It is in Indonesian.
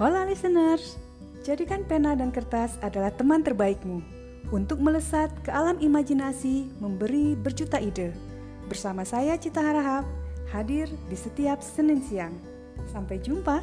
Hola listeners, jadikan pena dan kertas adalah teman terbaikmu untuk melesat ke alam imajinasi, memberi berjuta ide. Bersama saya Cita Harahap, hadir di setiap Senin siang. Sampai jumpa.